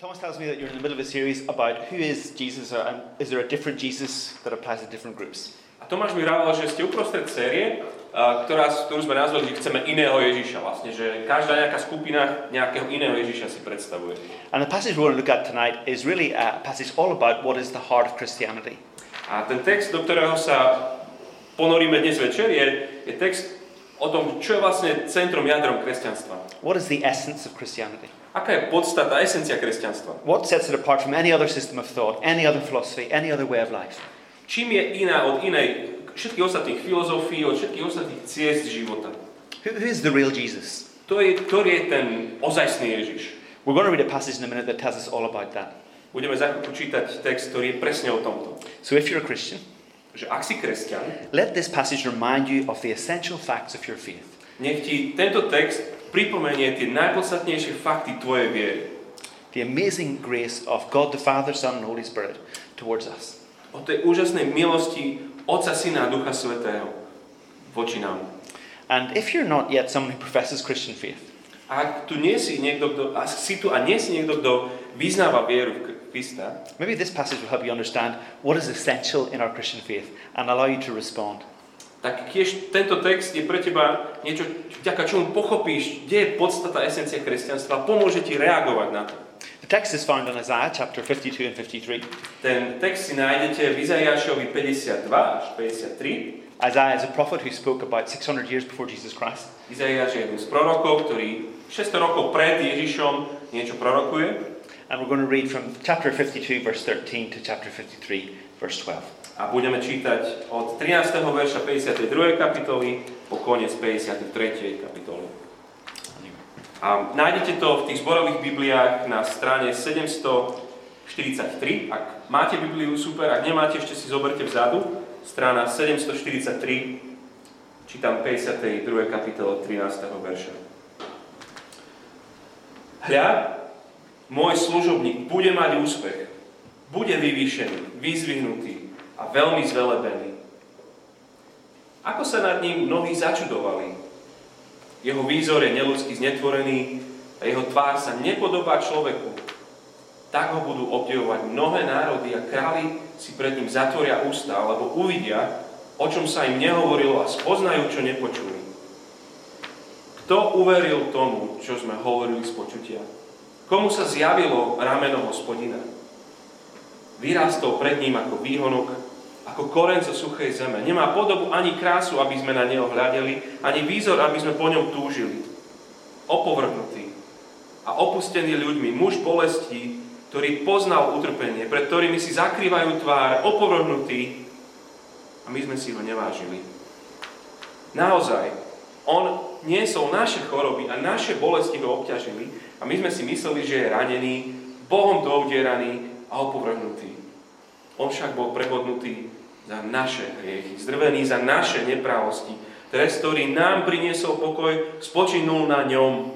Thomas tells me that you're in the middle of a series about who is Jesus and is there a different Jesus that applies to different groups. A Tomáš mi vravel, že ste uprostred série, ktorá, ktorú sme nazvali, že chceme iného Ježiša. Vlastne, že každá nejaká skupina nejakého iného Ježiša si predstavuje. And the passage we're going to look at tonight is really a passage all about what is the heart of Christianity. A ten text, do ktorého sa ponoríme dnes večer, je, je text o tom, čo je vlastne centrom, jadrom kresťanstva. What is the essence of Christianity? Aká je podstata, esencia kresťanstva? What sets it apart from any other system of thought, any other philosophy, any other way of life? Čím je iná od inej všetkých ostatných filozofií, od všetkých ostatných ciest života? Who, who is the real Jesus? To je, ktorý je ten ozajstný Ježiš? We're going to read a passage in a minute that tells us all about that. Budeme za chvíľku čítať text, ktorý je presne o tomto. So if you're a Christian, Že ak si kresťan, let this passage remind you of the essential facts of your faith. nech ti tento text pripomenie tie najpodstatnejšie fakty tvojej viery. The amazing grace of God the Father, Son, and Holy Spirit towards us. O tej úžasnej milosti Otca, Syna a Ducha Svetého voči nám. And if you're not yet someone who professes Christian faith, ak tu nie si niekto, kto, si tu a nie si niekto, kto vyznáva vieru v Krista, maybe this passage will help you understand what is essential in our Christian faith and allow you to respond. tak tiež tento text je pre teba niečo, vďaka čomu pochopíš, kde je podstata, esencia kresťanstva pomôže ti reagovať na to. The text is found in Isaiah chapter 52 and 53. Ten text si nájdete v Izaiášovi 52 až 53. Isaiah is a prophet who spoke about 600 years before Jesus Christ. Izaiáš je jeden z prorokov, ktorý 600 rokov pred Ježišom niečo prorokuje. And we're going to read from chapter 52, verse 13 to chapter 53, verse 12. A budeme čítať od 13. verša 52. kapitoly po koniec 53. kapitoly. A nájdete to v tých zborových bibliách na strane 743. Ak máte Bibliu, super, ak nemáte, ešte si zoberte vzadu. Strana 743, čítam 52. kapitole 13. verša. Hľa, môj služobník bude mať úspech, bude vyvýšený, vyzvihnutý a veľmi zvelebený. Ako sa nad ním mnohí začudovali. Jeho výzor je neludsky znetvorený a jeho tvár sa nepodobá človeku. Tak ho budú obdivovať mnohé národy a králi si pred ním zatvoria ústa, lebo uvidia, o čom sa im nehovorilo a spoznajú, čo nepočuli. Kto uveril tomu, čo sme hovorili z počutia? Komu sa zjavilo rameno hospodina? Vyrástol pred ním ako výhonok, ako koren zo suchej zeme. Nemá podobu ani krásu, aby sme na neho hľadeli, ani výzor, aby sme po ňom túžili. Opovrhnutý a opustený ľuďmi, muž bolesti, ktorý poznal utrpenie, pred ktorými si zakrývajú tvár, opovrhnutý a my sme si ho nevážili. Naozaj, on niesol naše choroby a naše bolesti ho obťažili a my sme si mysleli, že je ranený, Bohom to obdieraný a opovrhnutý. On však bol prebodnutý za naše hriechy, zdrvený za naše neprávosti. Trest, ktorý nám priniesol pokoj, spočinul na ňom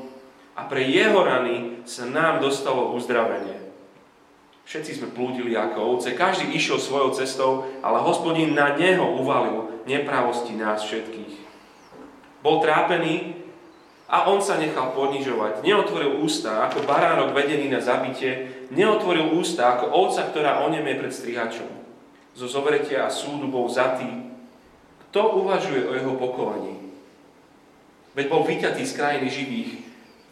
a pre jeho rany sa nám dostalo uzdravenie. Všetci sme plúdili ako ovce, každý išiel svojou cestou, ale hospodin na neho uvalil neprávosti nás všetkých. Bol trápený a on sa nechal ponižovať. Neotvoril ústa ako baránok vedený na zabitie, neotvoril ústa ako ovca, ktorá onemie pred strihačom. Zo zovretia a súdu bol zatý. Kto uvažuje o jeho pokovaní? Veď bol vyťatý z krajiny živých.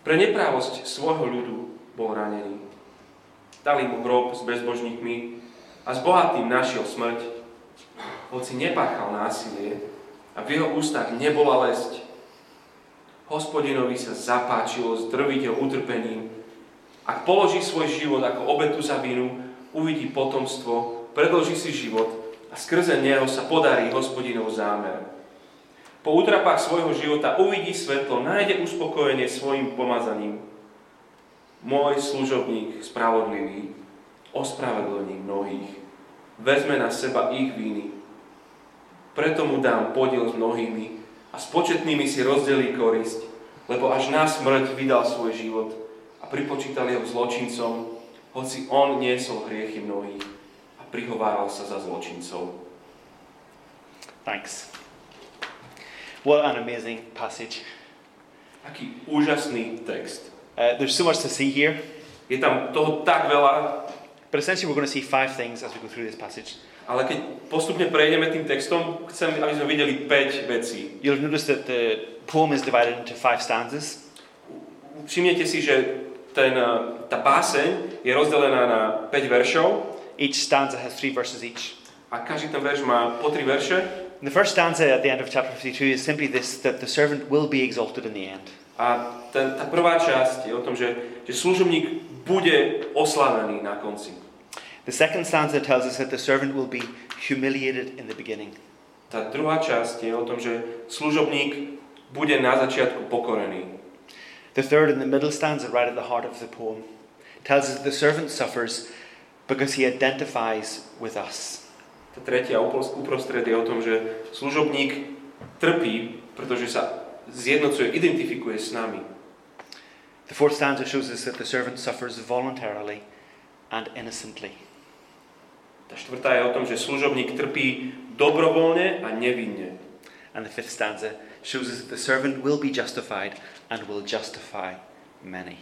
Pre neprávosť svojho ľudu bol ranený. Dali mu hrob s bezbožníkmi a s bohatým našiel smrť, hoci nepáchal násilie a v jeho ústach nebola lesť. Hospodinovi sa zapáčilo zdrviť ho utrpením. Ak položí svoj život ako obetu za vinu, uvidí potomstvo, predloží si život a skrze neho sa podarí hospodinov zámer. Po útrapách svojho života uvidí svetlo, nájde uspokojenie svojim pomazaním. Môj služobník spravodlivý ospravedlní mnohých. Vezme na seba ich víny. Preto mu dám podiel s mnohými a s početnými si rozdelí korisť, lebo až na smrť vydal svoj život a pripočítal jeho zločincom, hoci on niesol hriechy mnohých a prihováral sa za zločincov. Thanks. What an amazing passage. Aký úžasný text. Uh, there's so much to see here. Je Je tam toho tak veľa, But essentially, we're going to see five things as we go through this passage. Ale keď postupne prejdeme tým textom, chcem, aby sme videli 5 vecí. You'll notice that the poem is divided into five stanzas. Všimnete si, že ten, eh, tá báseň je rozdelená na 5 veršov Each stanza has three verses each. a každý ten verš má po 3 verše. And the first stanza at the end of chapter 52 is simply this that the servant will be exalted in the end. A ten, tá prvá časť je o tom, že, že služobník bude oslavený na konci. The second stanza tells us that the servant will be humiliated in the beginning. Tá druhá časť je o tom, že služobník bude na začiatku pokorený. The third and the middle stanza, right at the heart of the poem, tells us that the servant suffers because he identifies with us. Tá tretia upros- uprostred je o tom, že služobník trpí, pretože sa zjednocuje, identifikuje s nami. The fourth stanza shows us that the servant suffers voluntarily and innocently. Tá štvrtá je o tom, že služobník trpí dobrovoľne a nevinne. And the fifth stanza shows us that the servant will be justified and will justify many.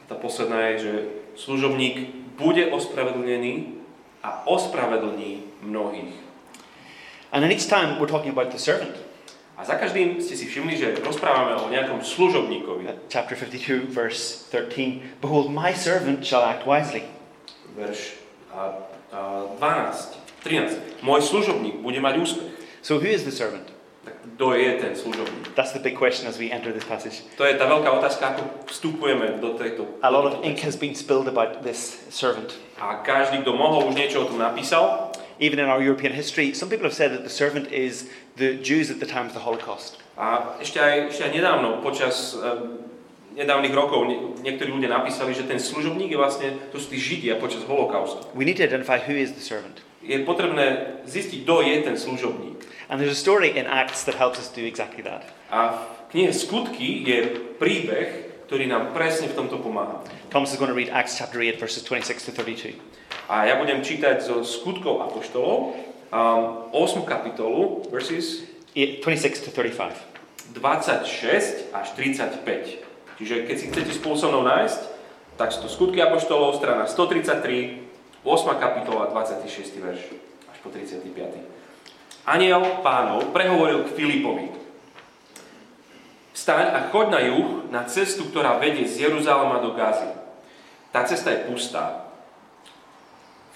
A tá posledná je, že služobník bude ospravedlnený a ospravedlní mnohých. And in each time we're talking about the servant. A za každým ste si všimli, že rozprávame o nejakom služobníkovi. Chapter 52, verse 13 Behold, my servant shall act wisely. Verš a 12, 13. Môj služobník bude mať úspech. So, who is the servant? Kto je ten služobník? That's the big question as we enter this passage. To je tá veľká otázka, ako vstupujeme do tejto... A lot of ink has been spilled about this servant. A každý, kto mohol, už niečo o tom napísal. Even in our European history, some people have said that the servant is the Jews at the time of the Holocaust. A ešte aj, ešte aj nedávno, počas um, nedávnych rokov, nie, niektorí ľudia napísali, že ten služobník je vlastne, to sú tí Židia počas holokaustu. We need to identify who is the servant. Je potrebné zistiť, kto je ten služobník. And there's a story in Acts that helps us do exactly that. A v knihe Skutky je príbeh, ktorý nám presne v tomto pomáha. Thomas is going to read Acts chapter 8, verses 26 to 32. A ja budem čítať zo Skutkov Apoštolov, um, 8. kapitolu, verses Eight- 26 to 35. 26 až 35. Čiže keď si chcete spolu so mnou nájsť, tak sú to Skutky Apoštolov, strana 133, 8. kapitola, 26. verš, až po 35. Aniel pánov prehovoril k Filipovi. Vstaň a choď na juh, na cestu, ktorá vedie z Jeruzalema do Gazy. Tá cesta je pustá.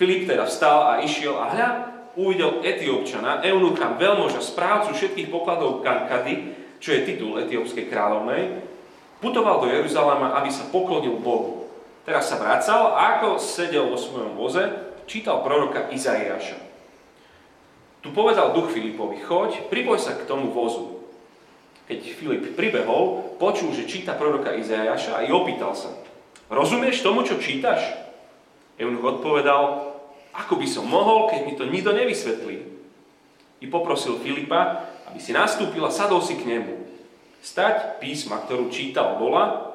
Filip teda vstal a išiel a hľa, uvidel Etiópčana, eunucha, veľmoža, správcu všetkých pokladov Kankady, čo je titul etiópskej kráľovnej, putoval do Jeruzalema, aby sa poklonil Bohu. Teraz sa vracal a ako sedel vo svojom voze, čítal proroka Izaiáša. Tu povedal duch Filipovi, choď, pripoj sa k tomu vozu. Keď Filip pribehol, počul, že číta proroka Izaiáša a i opýtal sa, rozumieš tomu, čo čítaš? Eunuch odpovedal, ako by som mohol, keď mi to nikto nevysvetlí. I poprosil Filipa, aby si nastúpil a sadol si k nemu. Stať písma, ktorú čítal, bola,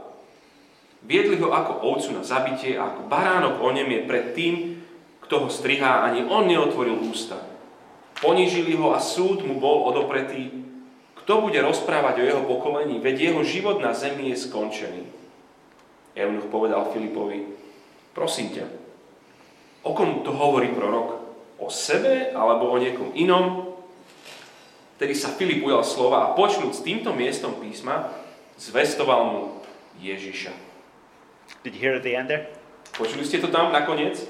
viedli ho ako ovcu na zabitie a ako baránok o nem je pred tým, kto ho strihá, ani on neotvoril ústa. Ponížili ho a súd mu bol odopretý. Kto bude rozprávať o jeho pokolení, veď jeho život na zemi je skončený. Eunuch povedal Filipovi, prosím ťa, o kom to hovorí prorok? O sebe alebo o niekom inom? Tedy sa Filip ujal slova a počnúť s týmto miestom písma, zvestoval mu Ježiša. Did you hear at the end there? Počuli ste to tam nakoniec?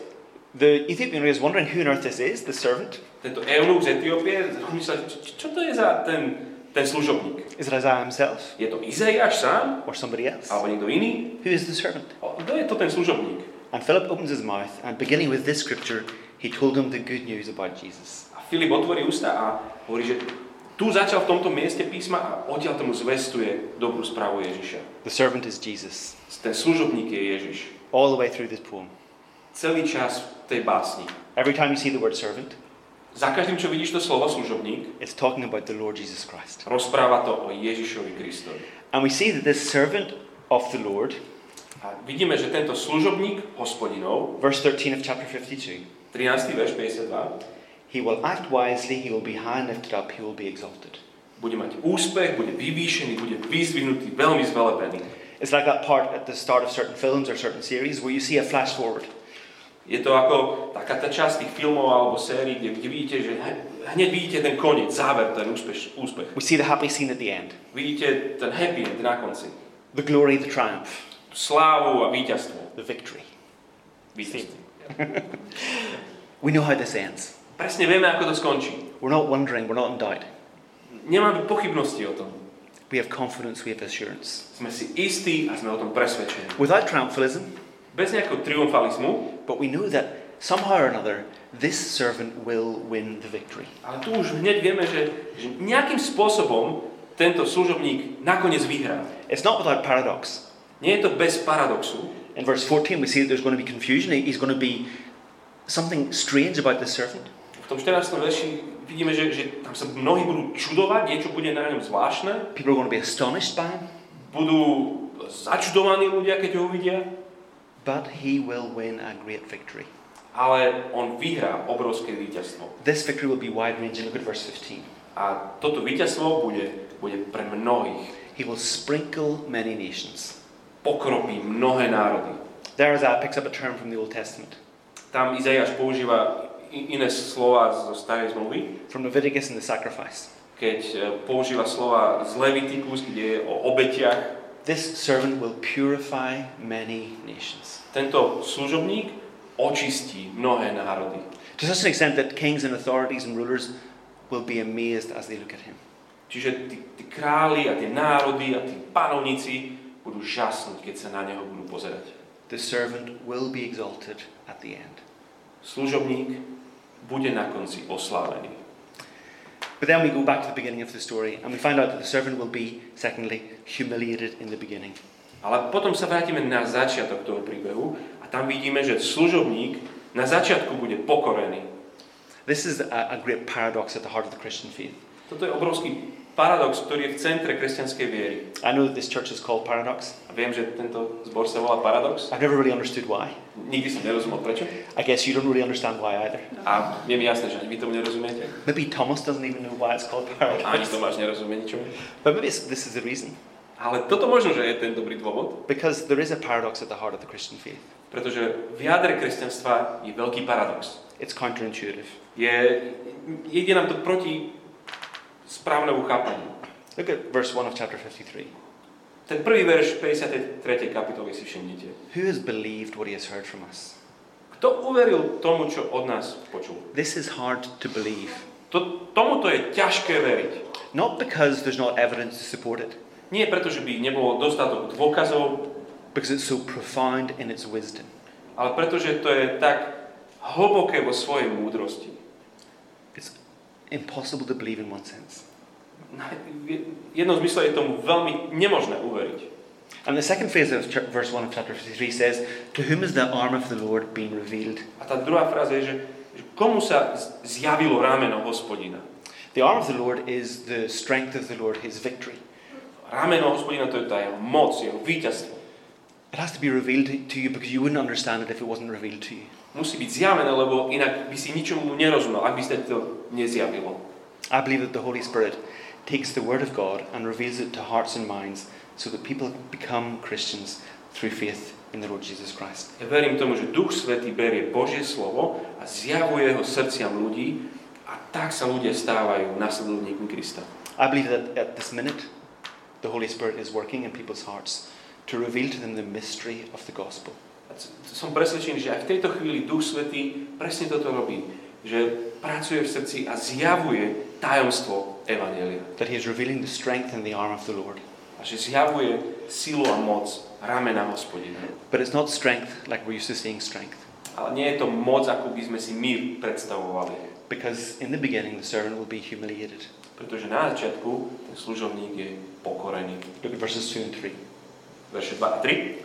The Ethiopian is wondering who on earth this is, the servant. Tento eunuch z Etiópie, myslel, čo, to je za ten, ten služobník? Is it Isaiah himself Je to Izaiáš sám? or somebody else? Alebo niekto iný? Who is the servant? Kto je to ten služobník? And Philip opens his mouth, and beginning with this scripture, he told him the good news about Jesus. A Filip otvorí ústa a hovorí, že tu začal v tomto mieste písma a odtiaľ tomu zvestuje dobrú správu Ježiša. The servant is Jesus. Ten služobník je Ježiš. All the way through this poem. Celý čas tej básni. Every time you see the word servant, Za každým, čo vidíš to slovo služobník, it's talking about the Lord Jesus Christ. rozpráva to o Ježišovi Kristovi. And we see that this servant of the Lord, A vidíme, že tento služobník hospodinov, verse 13 of chapter 52, 13. verš 52, he will act wisely, he will be high lifted up, he will be exalted. bude mať úspech, bude vyvýšený, bude vyzvihnutý, veľmi zvelebený. It's like that part at the start of certain films or certain series where you see a flash forward. Je to ako taká tá časť tých filmov alebo sérií, kde, kde vidíte, že hneď vidíte ten koniec, záver, ten úspeš, úspech. We see the happy scene at the end, Vidíte ten happy end na konci. the glory, the triumph, slávu a víťazstvo. the victory. Víťazstvo. We know how this ends. Presne vieme, ako to skončí. We're not wondering, we're not in doubt. Nemáme pochybnosti o tom. We have confidence, we have assurance. Sme si istí a sme o tom presvedčení. Without triumphalism, Bez nejakého triumfalizmu, but we know that somehow or another this servant will win the victory. ale tu už hneď vieme, že, že nejakým spôsobom tento služobník nakoniec vyhrá. It's not without paradox. Nie je to bez paradoxu. In verse 14, we see that there's going to be confusion. He's going to be something strange about this servant. V tom 14. verši vidíme, že, že tam sa mnohí budú čudovať, niečo bude na ňom zvláštne. People are going to be astonished by him, Budú začudovaní ľudia, keď ho uvidia. but he will win a great victory. Ale on vyhrá obrovské víťazstvo. This victory will be wide ranging. Look at verse 15. A toto víťazstvo bude, bude pre mnohých. He will sprinkle many nations. Pokropí mnohé národy. There, Isaiah picks up a term from the Old Testament, Tam Izaiáš používa iné slova zo starej zmluvy, from Leviticus and the sacrifice. keď e, používa slova z Leviticus, kde je o obetiach. This servant will purify many nations. Tento služobník očistí mnohé národy. To such an extent that kings and authorities and rulers will be amazed as they look at him. Čiže tí, tí králi a tie národy a tí panovníci budú žasnúť, keď sa na neho budú pozerať. The servant will be exalted at the end. Služobník bude na konci oslávený. But then we go back to the beginning of the story and we find out that the servant will be, secondly, humiliated in the beginning. Ale potom sa vrátime na začiatok toho príbehu a tam vidíme, že služobník na začiatku bude pokorený. This is a, a great paradox at the heart of the Christian faith. Toto je obrovský paradox, ktorý je v centre kresťanskej viery. I know that this church is called Paradox. A viem, že tento zbor sa volá Paradox. I've never really understood why. Nikdy som nerozumel prečo. I guess you don't really understand why either. A je mi jasné, že ani vy tomu nerozumiete. Maybe Thomas doesn't even know why it's called Ani Paradox. Tomáš nerozumie ničomu. But maybe this is the reason. Ale toto možno, že je ten dobrý dôvod, Because there is a paradox at the heart of the Christian faith. pretože v jadre kresťanstva je veľký paradox. It's counterintuitive. Je, ide nám to proti správnemu chápaniu. Look at verse 1 of chapter 53. Ten prvý verš 53. kapitoly si všimnite. Who has believed what he has heard from us? Kto uveril tomu, čo od nás počul? This is hard to believe. To, tomuto je ťažké veriť. Not because there's not evidence to support it, Nie preto, že by nebolo dostatok dôkazov, because it's so profound in its wisdom. ale preto, že to je tak hlboké vo svojej múdrosti. Impossible to believe in one sense. Na- V jednom zmysle je tomu veľmi nemožné uveriť. And the second phase of verse 1 of chapter 53 says, To whom is the arm of the Lord being revealed? A tá druhá fráza je, že, že komu sa z- zjavilo rameno hospodina. The arm of the Lord is the strength of the Lord, his victory. Rameno hospodina to je tá jeho moc, jeho víťazstvo. It has to be revealed to you because you wouldn't understand it if it wasn't revealed to you. Musí byť zjavené, lebo inak by si ničomu nerozumel, ak by ste to nezjavilo. I believe that the Holy Spirit takes the Word of God and reveals it to hearts and minds so that people become Christians through faith in the Lord Jesus Christ. Ja verím tomu, že Duch Svetý berie Božie slovo a zjavuje ho srdciam ľudí a tak sa ľudia stávajú nasledovníkmi Krista. I believe that at this minute, the Holy Spirit is working in people's hearts to reveal to them the mystery of the gospel. Som presvedčený, že aj v tejto chvíli Duch Svetý presne toto robí. Že pracuje v srdci a zjavuje tajomstvo Evangelia. That He is revealing the strength and the arm of the Lord. A že zjavuje silu a moc ramena hospodina. But it's not strength like we're used to seeing strength. Ale nie je to moc, ako by sme si my predstavovali. Because in the beginning, the servant will be humiliated. Pretože na začiatku ten služobník je pokorený. Look at verses 2 and 3. Verše 2 a 3.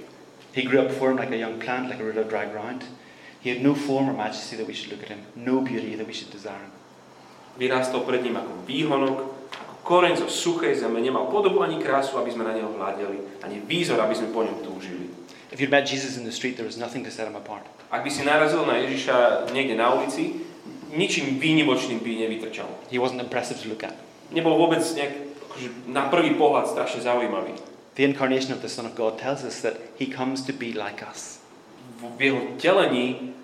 He grew up before him like a young plant, like a root of dry ground. He had no form or majesty that we should look at him, no beauty that we should desire him. Vyrástol pred ním ako výhonok, ako koreň zo suchej zeme, nemal podobu ani krásu, aby sme na neho hľadeli, ani výzor, aby sme po ňom túžili. If you'd met Jesus in the street, there was nothing to set him apart. Ak by si narazil na Ježiša niekde na ulici, ničím výnimočným by nevytrčal. He wasn't impressive to look at. Nebol vôbec nejak, akože na prvý pohľad strašne zaujímavý. The incarnation of the Son of God tells us that he comes to be like us. V jeho telení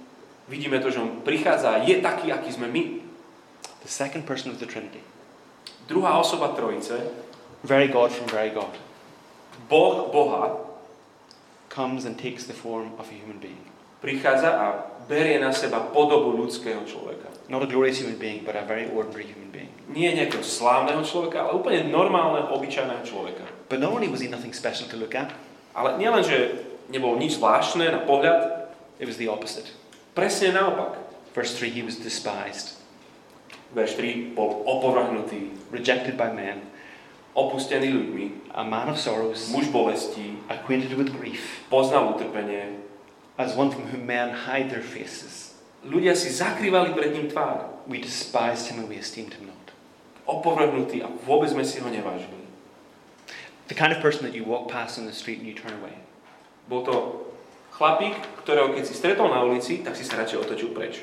vidíme to, že on prichádza je taký, aký sme my. The second person of the Trinity. Druhá osoba Trojice, Very God from very God. Boh Boha, Comes and takes the form of a human being. prichádza a berie na seba podobu ľudského človeka. Not a glorious human being, but a very ordinary human being. Nie nejakého slávneho človeka, ale úplne normálneho, obyčajného človeka. But not only was he nothing special to look at, Ale nielen, že nebolo nič zvláštne na pohľad, it was the opposite. presne naopak. Verse 3 he was despised, Verš 3, bol opovrhnutý, rejected by men, opustený ľuďmi, a man of sorrows, muž bolestí, acquainted with grief, poznal utrpenie. as one from whom men hide their faces. Ľudia si zakrývali pred ním tvár. We despised him and we esteemed him not. Opovrhnutý a vôbec sme si ho nevážili. The kind of person that you walk past on the street and you turn away. Bol to chlapík, ktorého keď si stretol na ulici, tak si sa radšej otočil preč.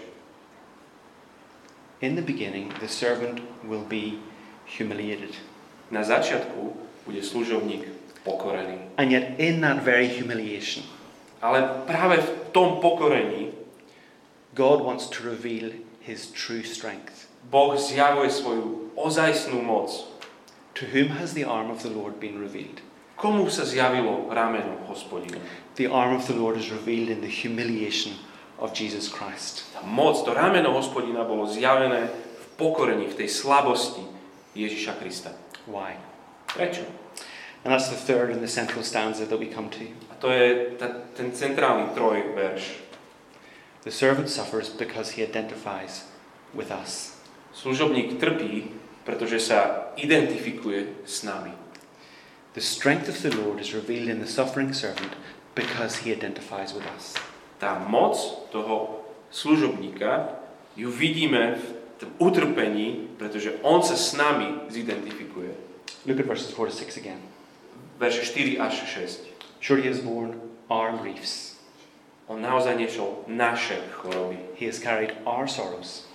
In the beginning, the servant will be humiliated. Na začiatku bude služobník pokorený. And yet, in that very humiliation, Ale práve v tom pokorení God wants to reveal his true strength. Boh zjavuje svoju ozajstnú moc. To whom has the arm of the Lord been revealed? Komu sa zjavilo rameno hospodina? The arm of the Lord is revealed in the humiliation of Jesus Christ. Tá moc, to rameno hospodina bolo zjavené v pokorení, v tej slabosti Ježiša Krista. Why? Prečo? And that's the third and the central stanza that we come to. A to je ta, ten centrálny troj verš. The servant suffers because he identifies with us. Služobník trpí, pretože sa identifikuje s nami. The strength of the Lord is revealed in the suffering servant because he identifies with us. Tá moc toho služobníka ju vidíme v tom utrpení, pretože on sa s nami zidentifikuje. Look at verses 4 to 6 again. Verše 4 až 6. Sure, he has borne our griefs, On naozaj niesol naše choroby. he has carried our sorrows.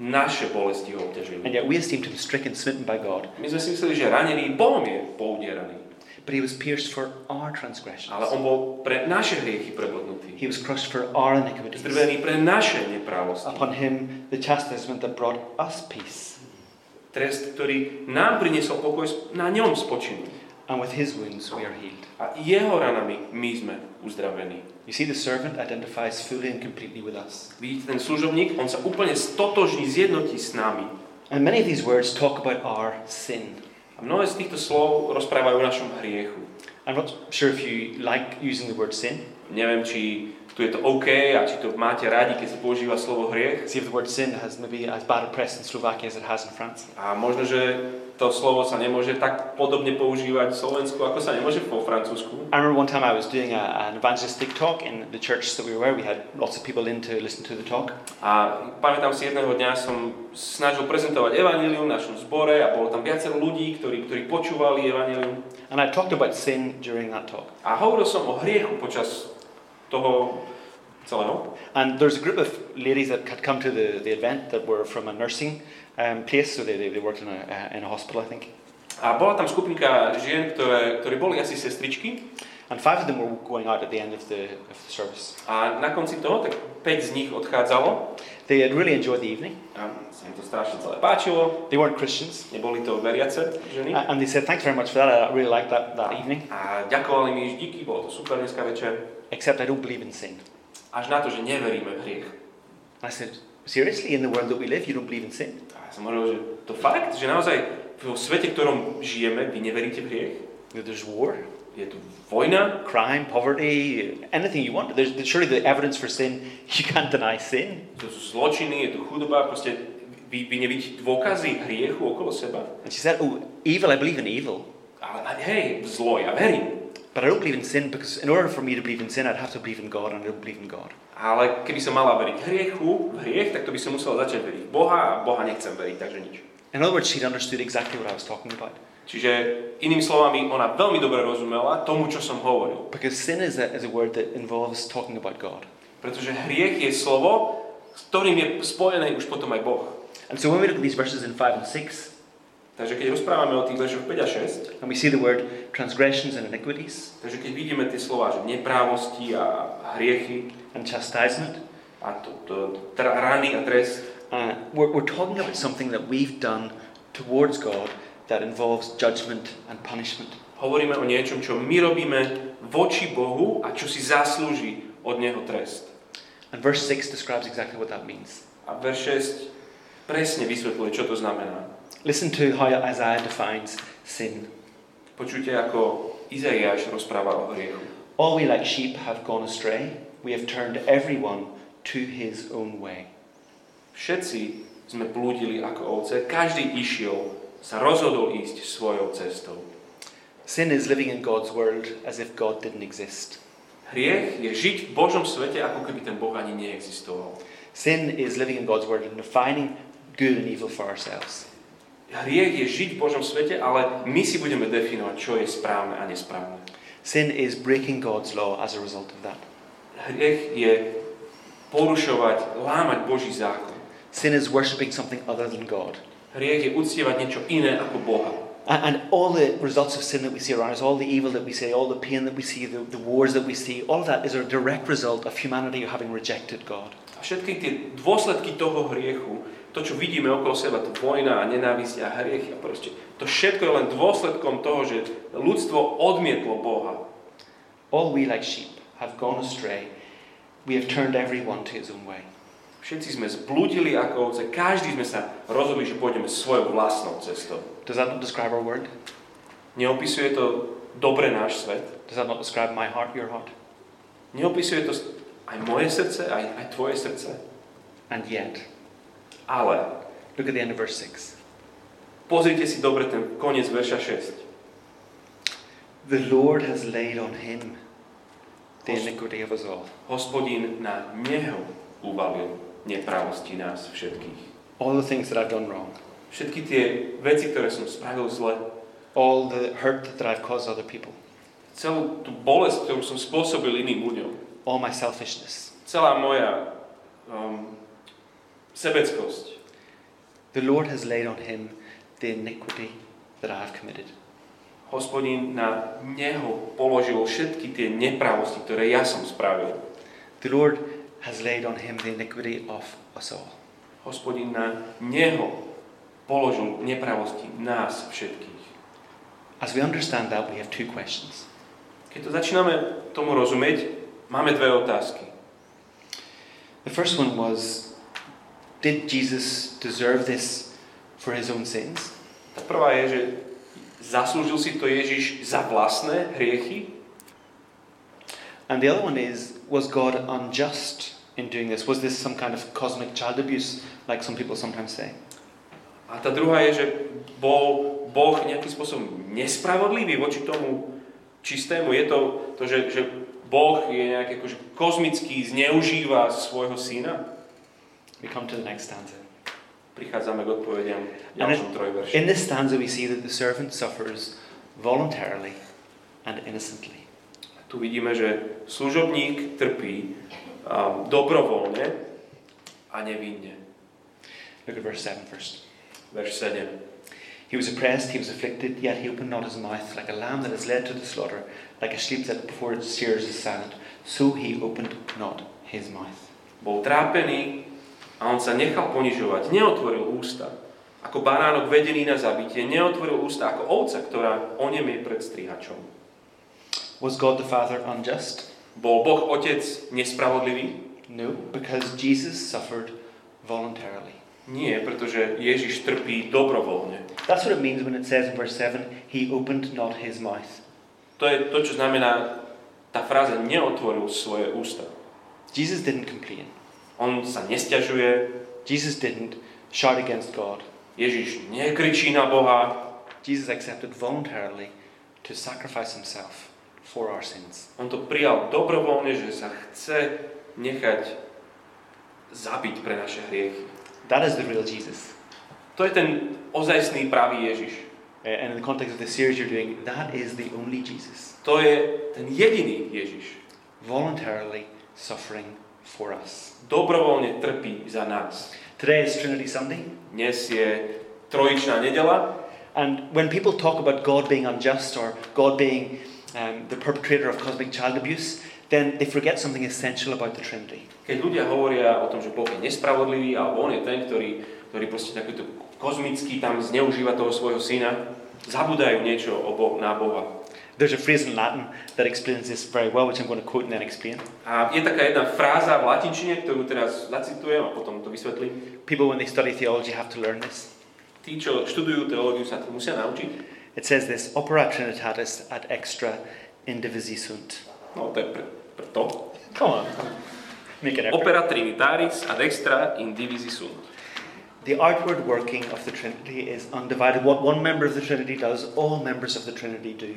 Naše bolesti ho obťažili. And yet we esteemed him stricken, smitten by God. My sme si mysleli, že ranený Bohom je poudieraný. But he was pierced for our transgressions, Ale on bol pre naše hriechy prebodnutý. he was crushed for our iniquities. Zdrvený pre naše neprávosti. Upon him, the chastisement that brought us peace, Trest, ktorý nám priniesol pokoj, na ňom spočinul. and with his wounds we are healed. A jeho ranami my sme uzdravení. You see, the servant identifies fully and completely with us. Vidíte, ten služobník, on sa úplne stotožní, zjednotí s nami. And many of these words talk about our sin. A mnohé z týchto slov rozprávajú o našom hriechu. I'm not sure if you like using the word sin. Neviem, či tu je to OK a či to máte radi, keď sa používa slovo hriech. See if the word sin has maybe as bad a press in Slovakia as it has in France. A možno, že to slovo sa nemôže tak podobne používať v Slovensku, ako sa nemôže vo Francúzsku. I remember one time I was doing a, an evangelistic talk in the church that we were. We had lots of people in to listen to the talk. A pamätám si jedného dňa som snažil prezentovať evanilium v našom zbore a bolo tam viacero ľudí, ktorí, ktorí počúvali evanilium. And I talked about sin during that talk. A hovoril som o hriechu počas toho celého. And there's a group of ladies that had come to the, the event that were from a nursing um, place, so they, they, they worked in a, in a hospital, I think. A bola tam skupinka žien, ktoré, ktorí boli asi sestričky. And five of them were going out at the end of the, of the service. A na konci toho, tak 5 z nich odchádzalo. They had really enjoyed the evening. A sa im to strašne celé páčilo. They weren't Christians. Neboli to veriace ženy. And they said, thanks very much for that. I really liked that, that evening. A ďakovali mi, díky, bolo to super dneska večer. Except I don't believe in sin. Až na to, že neveríme v hriech. I said, seriously, in the world that we live, you don't believe in sin? A ja som hovoril, že to fakt, že naozaj vo svete, v ktorom žijeme, vy neveríte v hriech? There's war, Je tu vojna, crime, poverty, anything you want. There's, surely the evidence for sin. You can't deny sin. tu sú zločiny, je tu chudoba, proste vy, vy nevidíte dôkazy hriechu okolo seba. And she said, oh, evil, I believe in evil. Ale hej, zlo, ja verím. But I don't believe in sin because in order for me to believe in sin, I'd have to believe in God, and I don't believe in God. Ale keby som mala veriť hriechu, hriech, tak to by som musela začať veriť Boha a Boha nechcem veriť, takže nič. In other words, she'd understood exactly what I was talking about. Čiže inými slovami, ona veľmi dobre rozumela tomu, čo som hovoril. Because sin is a, is a word that involves talking about God. Pretože hriech je slovo, s ktorým je spojený už potom aj Boh. And so when we look at these verses in 5 and 6, Takže keď rozprávame o tých veršoch 5 a 6, and we see the word transgressions and iniquities takže keď vidíme tie slova, že neprávosti a hriechy and chastisement, a to, to, tra, rany a trest, uh, we're, we're talking about something that we've done towards God that involves judgment and punishment. hovoríme o niečom, čo my robíme voči Bohu a čo si zaslúži od Neho trest. And verse 6 describes exactly what that means. A verš 6 presne vysvetľuje, čo to znamená. Listen to how Isaiah defines sin. Počujte, ako Izaiáš rozpráva o hriechu. All we like sheep have gone astray, we have turned everyone to his own way. Všetci sme blúdili ako ovce, každý išiel, sa rozhodol ísť svojou cestou. Sin is living in God's world as if God didn't exist. Hriech je žiť v Božom svete, ako keby ten Boh ani neexistoval. Sin is living in God's world and defining good and evil for ourselves. Hriech je žiť v Božom svete, ale my si budeme definovať, čo je správne a nesprávne. Sin is breaking God's law as a result of that. Hriech je porušovať, lámať Boží zákon. Sin is worshipping something other than God. Hriech je uctievať niečo iné ako Boha. And, and all the results of sin that we see around us, all the evil that we see, all the pain that we see, the, the wars that we see, all of that is a direct result of humanity having rejected God. A všetky tie dôsledky toho hriechu, to, čo vidíme okolo seba, to vojna a nenávisť a hriechy a proste, to všetko je len dôsledkom toho, že ľudstvo odmietlo Boha. All we like sheep have gone astray. We have turned everyone to his own way. Všetci sme zblúdili ako ovce, každý sme sa rozhodli, že pôjdeme svojou vlastnou cestou. Does that not describe our world? Neopisuje to dobre náš svet? Does that not describe my heart, your heart? Neopisuje to aj moje srdce, aj, aj tvoje srdce? And yet, Ale look at the end of verse 6. pozrite si dobre ten koniec verša 6. The Lord has laid on him the iniquity of us all. Hospodin na neho uvalil nepravosti nás všetkých. All the things that I've done wrong, Všetky tie veci, ktoré som spravil zle, all the hurt that I've caused other people, celú tú bolesť, ktorú som spôsobil iným ľuďom, all my selfishness. celá moja um, sebeckosť. The Lord has laid on him the iniquity that I have committed. Hospodin na neho položil všetky tie nepravosti, ktoré ja som spravil. The Lord has laid on him the iniquity of us all. Hospodin na neho položil nepravosti nás všetkých. As we understand that, we have two questions. Keď to začíname tomu rozumieť, máme dve otázky. The first one was Did Jesus deserve this for his own sins? Tá prvá je, že zaslúžil si to Ježiš za vlastné hriechy? And the other one is Was God unjust in doing this? Was this some kind of cosmic child abuse, like some people sometimes say? A tá druhá je, že bol Boh nejakým spôsobom nespravodlivý voči tomu čistému. Je to, to že, že Boh je nejak akože kozmicky zneužíva svojho syna? We come to the next stanza. Prichádzame k odpovediam v ďalšom trojverši. In this stanza, we see that the servant suffers voluntarily and innocently. Tu vidíme, že služobník trpí um, dobrovoľne a nevinne. Look at verse 7 first. Verš 7. He was oppressed, he was afflicted, yet he opened not his mouth, like a lamb that is led to the slaughter, like a sheep that before its shears is silent. So he opened not his mouth. Bol trápený a on sa nechal ponižovať. Neotvoril ústa. Ako baránok vedený na zabitie, neotvoril ústa ako ovca, ktorá onemie pred strihačom. Was God the Father unjust? Bol Boh Otec nespravodlivý? No, because Jesus suffered voluntarily. Nie, pretože Ježiš trpí dobrovoľne. That's what it means when it says in verse 7, He opened not his mouth. To je to, čo znamená tá fráza neotvoril svoje ústa. Jesus didn't complain. On sa nestiažuje, Jesus didn't shout against God. Ježiš nekričí na Boha, Jesus accepted voluntarily to sacrifice himself for our sins. on to prijal dobrovoľne, že sa chce nechať zabiť pre naše hriechy. That is the real Jesus. To je ten ozajstný pravý Ježiš. And in the context of the series you're doing, that is the only Jesus. To je ten jediný Ježiš. Voluntarily suffering for us. Dobrovoľne trpí za nás. Today is Trinity Sunday, Dnes je trojičná nedela And when people talk about God being unjust or God being um, the perpetrator of cosmic child abuse, then they forget something essential about the Trinity. Keď ľudia hovoria o tom, že Boh je nespravodlivý alebo on je ten, ktorý, ktorý proste takýto kozmický tam zneužíva toho svojho syna, zabudajú niečo o Boh, na Boha. There's a phrase in Latin that explains this very well, which I'm going to quote and then explain. A je taká jedna fráza v latinčine, ktorú teraz zacitujem a potom to vysvetlím. People, when they study theology, have to learn this. Tí, čo študujú teológiu, sa to musia naučiť. It says this Opera Trinitatis ad extra indivisi sunt. No, to je pre, pre to. Come on. Make an effort. Opera Trinitaris ad extra in divisi sunt. The outward working of the Trinity is undivided. What one member of the Trinity does, all members of the Trinity do.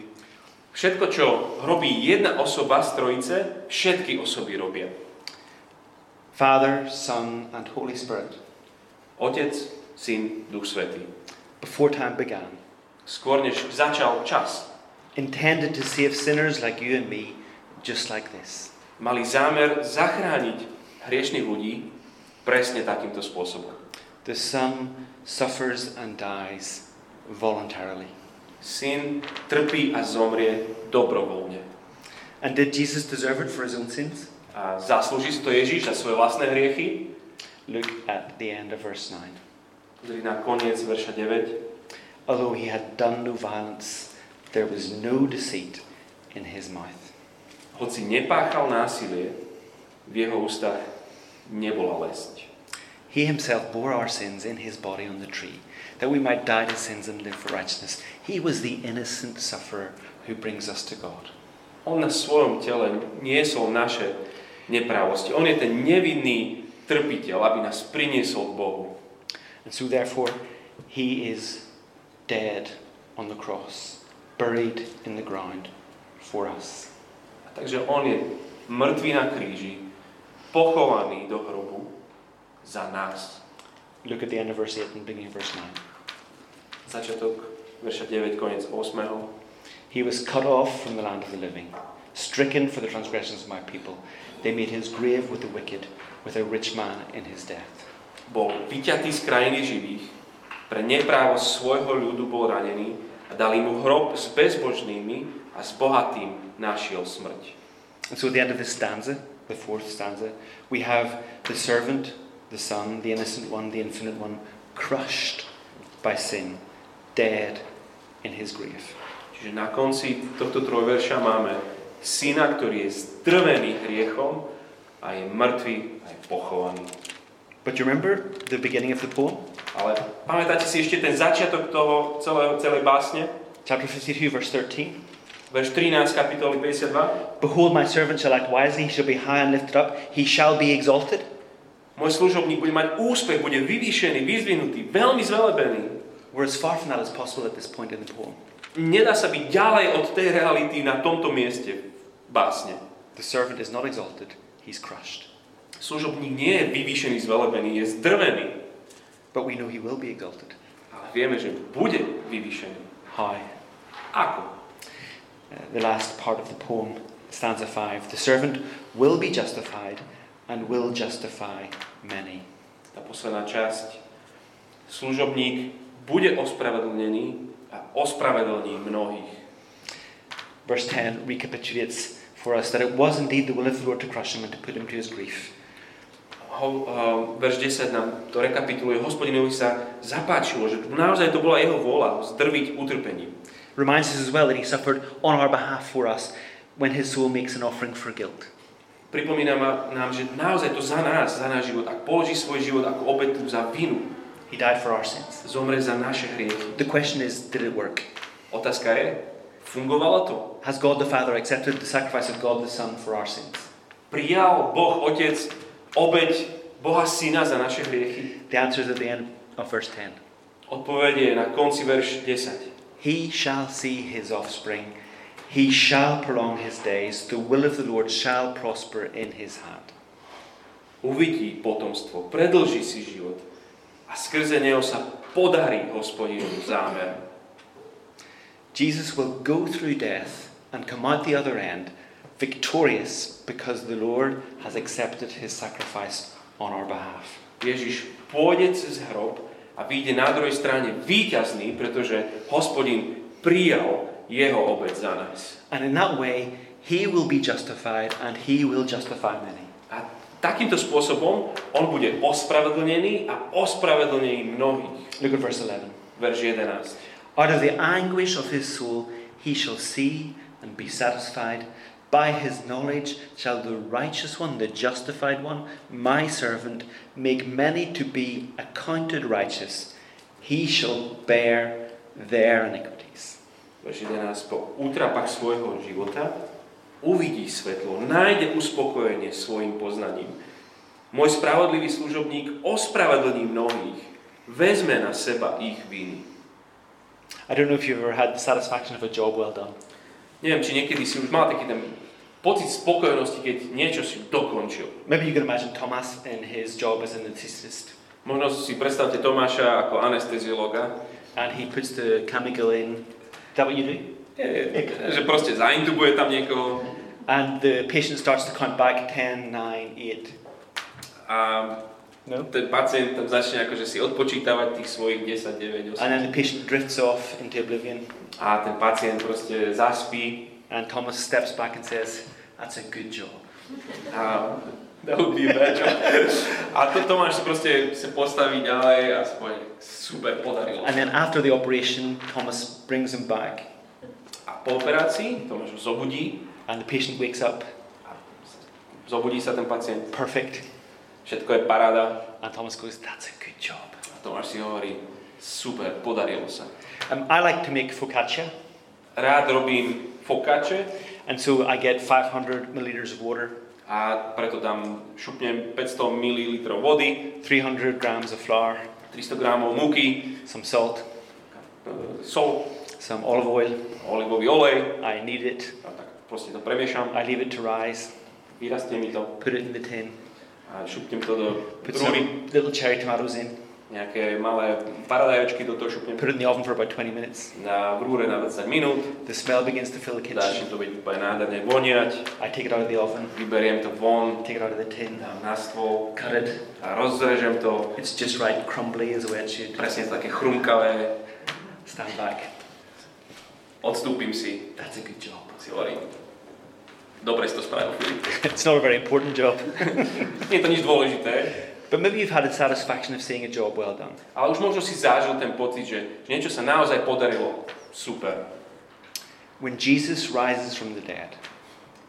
Všetko, čo robí jedna osoba z trojice, všetky osoby robia. Father, Son, and Holy Spirit, Otec, Syn, Duch Svetý. before time began, Skôr než začal čas, intended to save sinners like you and me, just like this. mali zámer zachrániť hriešných ľudí presne takýmto spôsobom. The Son suffers and dies voluntarily. Syn trpí a zomrie dobrovoľne. And did Jesus deserve it for his own sins? A zaslúži si to Ježiš za svoje vlastné hriechy? Look at the end of verse 9. Pozri na koniec verša 9. Although he had done no violence, there was no deceit in his mouth. Hoci nepáchal násilie, v jeho ústach nebola lesť. He himself bore our sins in his body on the tree, that we might die to sins and live for righteousness. He was the innocent sufferer who brings us to God. On na svojom tele niesol naše neprávosti. On je ten nevinný trpiteľ, aby nás priniesol k Bohu. And so, therefore, he is dead on the cross, buried in the ground for us. A takže on je mŕtvý na kríži, pochovaný do hrobu za nás. Look at the end of verse 8 and beginning of verse 9. Začiatok verša 9, koniec 8. He was cut off from the land of the living, stricken for the transgressions of my people. They made his grave with the wicked, with a rich man in his death. Bol vyťatý z krajiny živých, pre neprávo svojho ľudu bol ranený a dali mu hrob s bezbožnými a s bohatým našiel smrť. And so at the end of this stanza, the fourth stanza, we have the servant, the son, the innocent one, the infinite one, crushed by sin, dead in his grave. Čiže na konci tohto trojverša máme syna, ktorý je zdrvený hriechom a je mŕtvý a je pochovaný. But you remember the beginning of the poem? Ale pamätáte si ešte ten začiatok toho celého, celej básne? Chapter 52, verse 13. Verš 13 kapitoly 52. Behold, my servant shall act wisely, he shall be high and lifted up, he shall be exalted. Môj služobník bude mať úspech, bude vyvýšený, vyzvinutý, veľmi zvelebený. We're as far from that as possible at this point in the poem. Nedá sa byť ďalej od tej reality na tomto mieste básne. The servant is not exalted, he's crushed. Služobník nie je vyvýšený, zvelebený, je zdrvený. But we know he will be exalted. Ale vieme, že bude vyvýšený. How? Ako? Uh, the last part of the poem, stanza 5. The servant will be justified and will justify many. Tá posledná časť. Služobník bude ospravedlnený a ospravedlní mnohých. Verse 10 recapitulates for us that it was indeed the will of the Lord to crush him and to put him to his grief. Ho, uh, verš 10 nám to rekapituluje. Hospodinovi sa zapáčilo, že naozaj to bola jeho vôľa zdrviť utrpením. Reminds us as well that he suffered on our behalf for us when his soul makes an offering for guilt. Pripomína nám, že naozaj to za nás, za náš život, ak položí svoj život ako obetu za vinu, He died for our sins. zomre za naše hriechy. The question is, did it work? Otázka je, fungovalo to? Has God the Father accepted the sacrifice of God the Son for our sins? Prijal Boh Otec obeť Boha Syna za naše hriechy? The answer is at the end of verse 10. Odpovedie je na konci verš 10. He shall see his offspring. He shall prolong his days. The will of the Lord shall prosper in his hand. Uvidí potomstvo, predlží si život a skrze neho sa podarí hospodinovi zámer. Jesus will go through death and come out the other end victorious because the Lord has accepted his sacrifice on our behalf. Ježiš pôjde cez hrob a vyjde na druhej strane víťazný, pretože hospodin prijal jeho obec za nás. And in that way, he will be justified and he will justify many. A takýmto spôsobom on bude ospravedlnený a ospravedlnený mnohých. Look at verse 11. Verš 11. Out of the anguish of his soul he shall see and be satisfied. By his knowledge shall the righteous one, the justified one, my servant, make many to be accounted righteous. He shall bear their iniquities. Verš 11. Po útrapách svojho života uvidí svetlo, nájde uspokojenie svojim poznaním. Môj spravodlivý služobník ospravedlní mnohých, vezme na seba ich viny. I don't know if you've ever had the satisfaction of a job well done. Neviem, či niekedy si už mal taký ten pocit spokojnosti, keď niečo si dokončil. Maybe you can imagine Thomas in his job as an anesthetist. Možno si predstavte Tomáša ako anesteziologa, And he puts the chemical in. Is that what you do? že proste zaintubuje tam niekoho And the patient starts to count back 10, 9, 8. a No? ten pacient tam začne akože si odpočítavať tých svojich 10, 9, 8 And then the patient drifts off into oblivion. a ten pacient proste zaspí And Thomas steps back and says, That's a good job. a that would be a bad job. A to Tomáš proste sa postaví ďalej a spojí, super, podarilo And then after the operation, Thomas brings him back. A po operácii Tomáš ho zobudí, And the patient wakes up zobudí sa ten pacient, perfect. všetko je paráda And Thomas goes, That's a good job. a Tomáš si hovorí, super, podarilo sa. Um, I like to make focaccia. Rád robím fokače And so I get 500 milliliters of water, a preto dám, šupnem 500 ml vody, 300 grams of flour, 300 g múky, some salt, e, sol, some olive oil. olivový olej, I knead it. a tak proste to premiešam, I leave it to rise, vyrastie mi to. Put it in the tin, a šupnem to do put some little cherry tomatoes in, nejaké malé paradaječky do toho šupnem put it in the oven for about 20 minutes. na v rúre na 20 minút, The smell begins to fill the začne kitchen. to byť úplne nádherne voniať, I take it out of the oven, vyberiem to von, take it out of the tin, dám na stôl cut it. a rozrežem to, It's just right, crumbly is the way it should. presne také chrumkavé, Stand back. odstúpim si, That's a good job. si hovorím, dobre si to spravil. It's not a very important job, Nie je to nič dôležité, but maybe you've had the satisfaction of seeing a job well done. ale už možno si zažil ten pocit, že, že niečo sa naozaj podarilo. Super. When Jesus rises from the dead,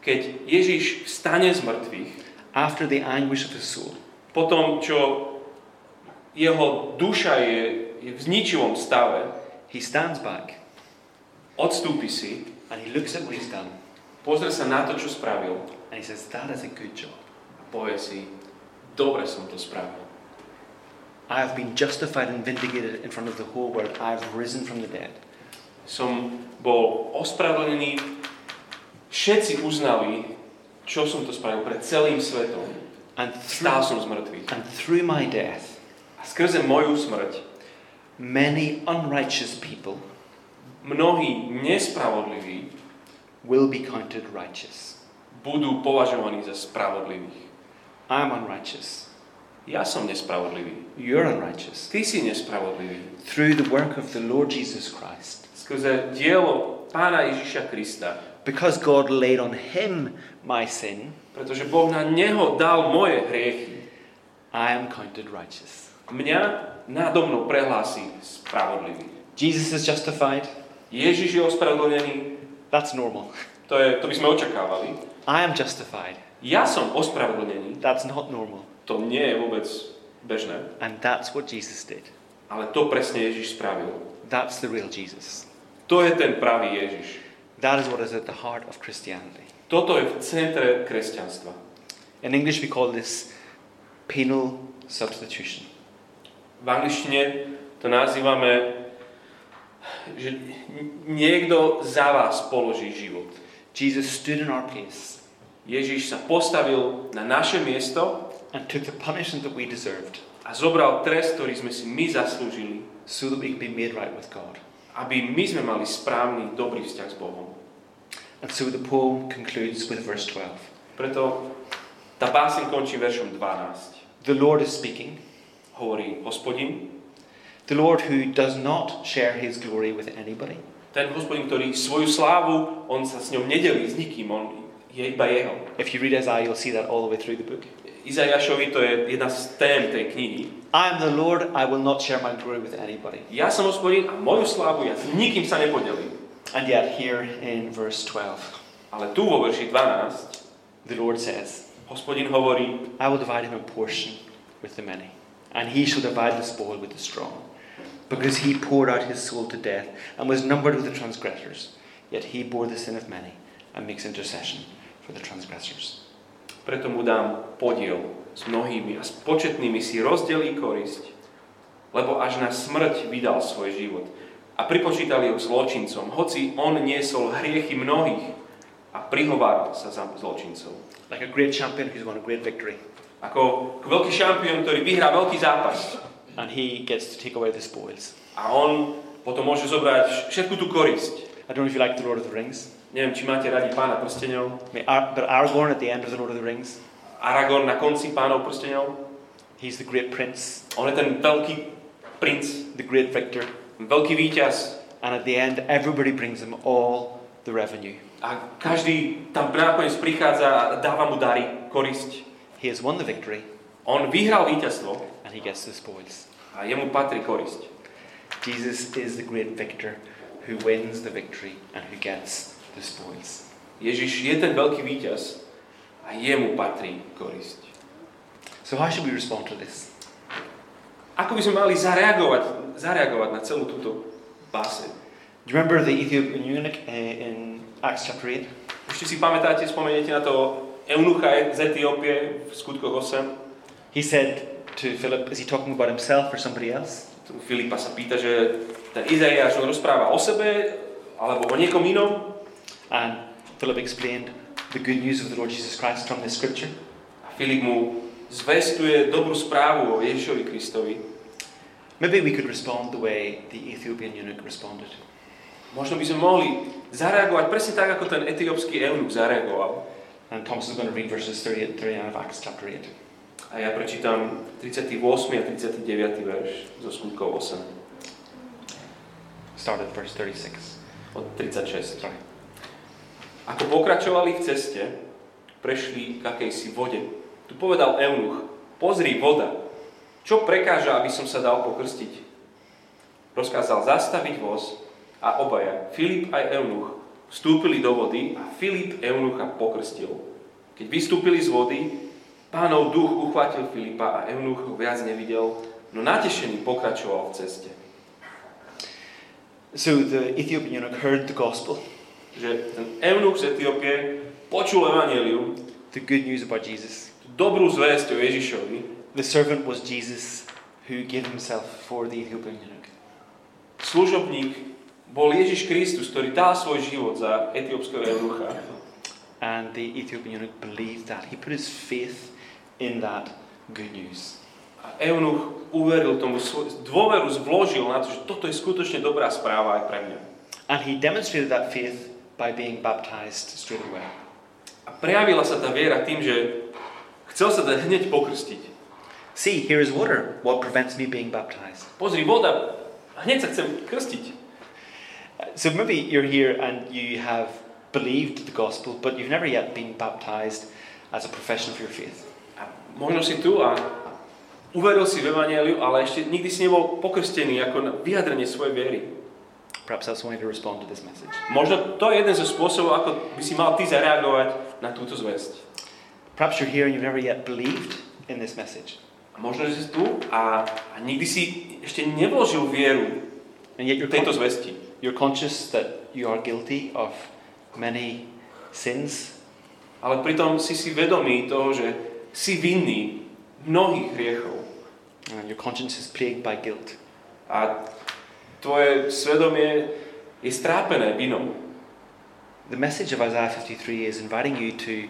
Keď Ježiš vstane z mŕtvych, after the anguish of his soul, po tom, čo jeho duša je, je v zničivom stave, he stands back odstúpi si, and he looks at what he's done pozrie sa na to, čo spravil and he says, That is a good job. a povie si, dobre som to spravil. I have been justified and vindicated in front of the whole world. I have risen from the dead. Som bol ospravedlnený, všetci uznali, čo som to spravil pred celým svetom. And through, som z mŕtvych. and through my death, A skrze moju smrť many unrighteous people mnohí nespravodliví will be counted righteous. budú považovaní za spravodlivých. I'm unrighteous. Ja som nespravodlivý. You're unrighteous. Ty si nespravodlivý. Through the work of the Lord Jesus Christ. Skrze dielo Pána Ježiša Krista. Because God laid on him my sin, Pretože Boh na Neho dal moje hriechy. I am counted righteous. Mňa nádo mnou prehlási spravodlivý. Jesus is justified. Ježiš je ospravedlnený. That's normal. To, je, to by sme očakávali. I am justified. Ja som ospravedlnený. That's not normal. To nie je vôbec bežné. And that's what Jesus did. Ale to presne Ježiš spravil. That's the real Jesus. To je ten pravý Ježiš. That is what is at the heart of Christianity. Toto je v centre kresťanstva. In English, we call this penal substitution. V angličtine to nazývame, že niekto za vás položí život. Jesus stood in our place Ježiš sa postavil na naše miesto and took the punishment that we deserved a zobral trest, ktorý sme si my zaslúžili, so that we could be made right with God. aby my sme mali správny, dobrý vzťah s Bohom. And so the poem concludes with verse 12. Preto tá báseň končí veršom 12. The Lord is speaking. Hovorí hospodin, The Lord who does not share his glory with anybody. Ten hospodin, ktorý svoju slávu, on sa s ňou nedelí s nikým, on je iba jeho. If you read Isaiah, you'll see that all the way through the book. Izajašovi to je jedna z tém tej knihy. I am the Lord, I will not share my glory with anybody. Ja som hospodin a moju slávu ja s nikým sa nepodelím. And yet, here in verse 12, Ale tu vo verši 12 the Lord says, hospodin hovorí, I will divide him a portion with the many, and he shall divide the spoil with the strong. Because he poured out his soul to death and was numbered with the transgressors, yet he bore the sin of many and makes intercession for the transgressors. preto mu dám podiel s mnohými a s početnými si rozdelí korisť, lebo až na smrť vydal svoj život a pripočítali ho zločincom, hoci on niesol hriechy mnohých a prihováral sa za zločincov. Like a great champion who's won a great victory, Ako veľký šampión, ktorý vyhrá veľký zápas and he gets to take away the spoils. a on potom môže zobrať všetku tú korisť. I don't know if you like The Lord of the Rings, Neviem, či máte radi pána prstenov. I mean, Ar- but Aragorn at the end of The Lord of the Rings, Aragorn na konci pánov prstenov. he's the great prince, On je ten veľký princ, the great victor, veľký víťaz. and at the end, everybody brings him all the revenue. A každý tam nakoniec prichádza a dáva mu dary, korisť. He has won the victory, On vyhral víťazstvo and he gets the spoils. a jemu patrí korisť. Jesus is the great victor who wins the victory and who gets the spoils. Ježiš je ten veľký víťaz a jemu patrí korisť. So, how should we respond to this? Ako by sme mali zareagovať, zareagovať na celú túto báseň? Do you remember the Ethiopian eunuch uh, in Acts chapter 8? Ešte si pamätáte, spomeniete na to eunucha z Etiópie v skutkoch 8? He said to Philip, is he talking about himself or somebody else? Tu Filipa sa pýta, že ten Izaiáš on rozpráva o sebe alebo o niekom inom. And Philip explained the good news of the Lord Jesus Christ from this scripture. A Filip mu zvestuje dobrú správu o Ježišovi Kristovi. Maybe we could respond the way the Ethiopian eunuch responded. Možno by sme mohli zareagovať presne tak, ako ten etiópsky eunuch zareagoval. And Thomas is going to read verses 38 39 of Acts chapter 8. A ja prečítam 38. a 39. verš zo skutkov 8 Start at verse 36. od 36. Sorry. Ako pokračovali v ceste, prešli k akejsi vode. Tu povedal eunuch, pozri voda, čo prekáža, aby som sa dal pokrstiť? Rozkázal zastaviť voz a obaja, Filip aj eunuch, vstúpili do vody a Filip eunucha pokrstil. Keď vystúpili z vody, pánov duch uchvátil Filipa a eunuch ho viac nevidel, no natešený pokračoval v ceste. So the Ethiopian eunuch heard the gospel, Že ten eunuch z Etiópie počul evanelium, the good news about Jesus. dobrú zväzť o Ježišovi. The servant was Jesus who gave himself for the Ethiopian eunuch. Služobník bol Ježiš Kristus, ktorý dal svoj život za etiópskeho eunucha. And the Ethiopian eunuch believed that. He put his faith in that good news. A eunuch uveril tomu, dôveru zvložil na to, že toto je skutočne dobrá správa aj pre mňa. And he demonstrated that faith by being baptized straight away. A prejavila sa tá viera tým, že chcel sa dať hneď pokrstiť. See, here is water. What prevents me being baptized? Pozri, voda, hneď sa chcem krstiť. So maybe you're here and you have believed the gospel, but you've never yet been baptized as a profession of your faith. A možno si tu a uveril si v Evangeliu, ale ešte nikdy si nebol pokrstený ako na vyjadrenie svojej viery. Perhaps that's one way to respond to this message. Možno to je jeden zo spôsobov, ako by si mal ty zareagovať na túto zväzť. Perhaps you're here and you've never yet believed in this message. A možno, že si tu a, a nikdy si ešte nevložil vieru And yet you're, tejto con- zvesti. you're conscious that you are guilty of many sins, Ale pritom si si vedomý toho, že si vinný mnohých hriechov. and your conscience is plagued by guilt. A tvoje svedomie je strápené vinou. The message of Isaiah 53 is inviting you to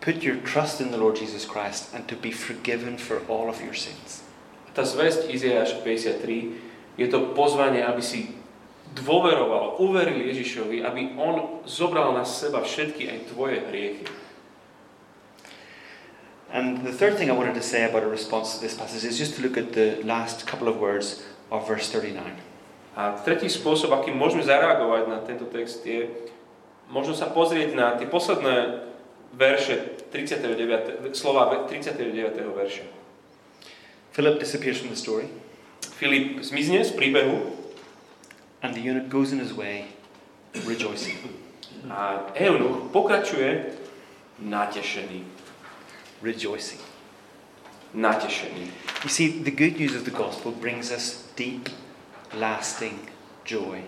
put your trust in the Lord Jesus Christ and to be forgiven for all of your sins. Tá zväzť Izajáša 53 je to pozvanie, aby si dôveroval, uveril Ježišovi, aby On zobral na seba všetky aj tvoje hriechy. And the third thing I wanted to say about a response to this passage is just to look at the last couple of words of verse 39. A tretí spôsob, akým môžeme zareagovať na tento text je, možno sa pozrieť na tie posledné verše 39, slova 39. verša. Philip disappears from the story, Filip zmizne z príbehu and the eunuch goes in his way, rejoicing. a Eunuch pokračuje natešený. Rejoicing. Natešený. You see, the good news of the gospel brings us deep, lasting joy.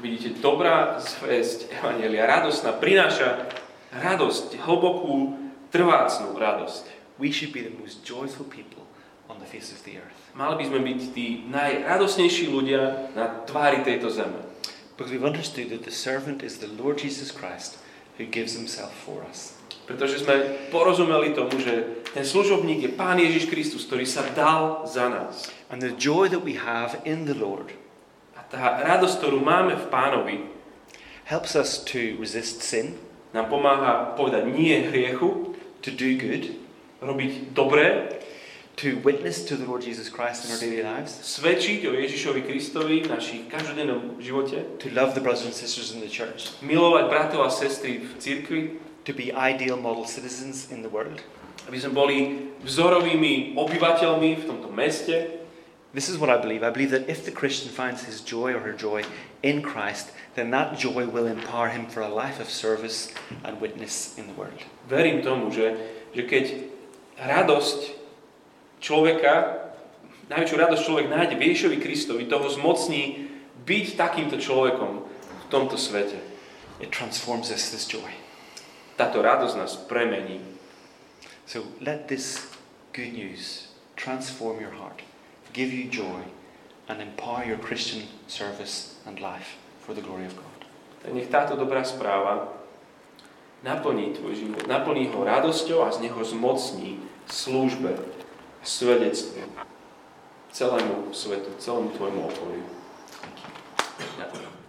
Vidíte, dobrá zvesť Evangelia, radosná, prináša radosť, hlbokú, trvácnú radosť. We should be the most joyful people on the face of the earth Mali by sme byť tí najradosnejší ľudia na tvári tejto zeme. because we've understood that the servant is the Lord Jesus Christ who gives himself for us. Pretože sme porozumeli tomu, že ten služobník je Pán Ježiš Kristus, ktorý sa dal za nás. And the joy that we have in the Lord A tá radosť, ktorú máme v Pánovi, helps us to resist sin, nám pomáha povedať nie hriechu, to do good, robiť dobré, to witness to the Lord Jesus Christ in our daily lives, svedčiť o Ježišovi Kristovi v našich každodennom živote, to love the brothers and sisters in the church, milovať bratov a sestry v cirkvi, to be ideal model citizens in the world. aby sme boli vzorovými obyvateľmi v tomto meste. This is what I believe. I believe that if the Christian finds his joy or her joy in Christ, then that joy will empower him for a life of service and witness in the world. Verím tomu, že, že keď radosť človeka, najväčšiu radosť človek nájde v Ježišovi Kristovi, toho zmocní byť takýmto človekom v tomto svete. It transforms us, this joy. Táto radosť nás premení. So let this good news transform your heart, give you joy, and empower your Christian service and life for the glory of God. Tak nech táto dobrá správa naplní tvoj život, naplní ho radosťou a z neho zmocní službe, svedectvu celému svetu, celému tvojmu okoliu. Ďakujem.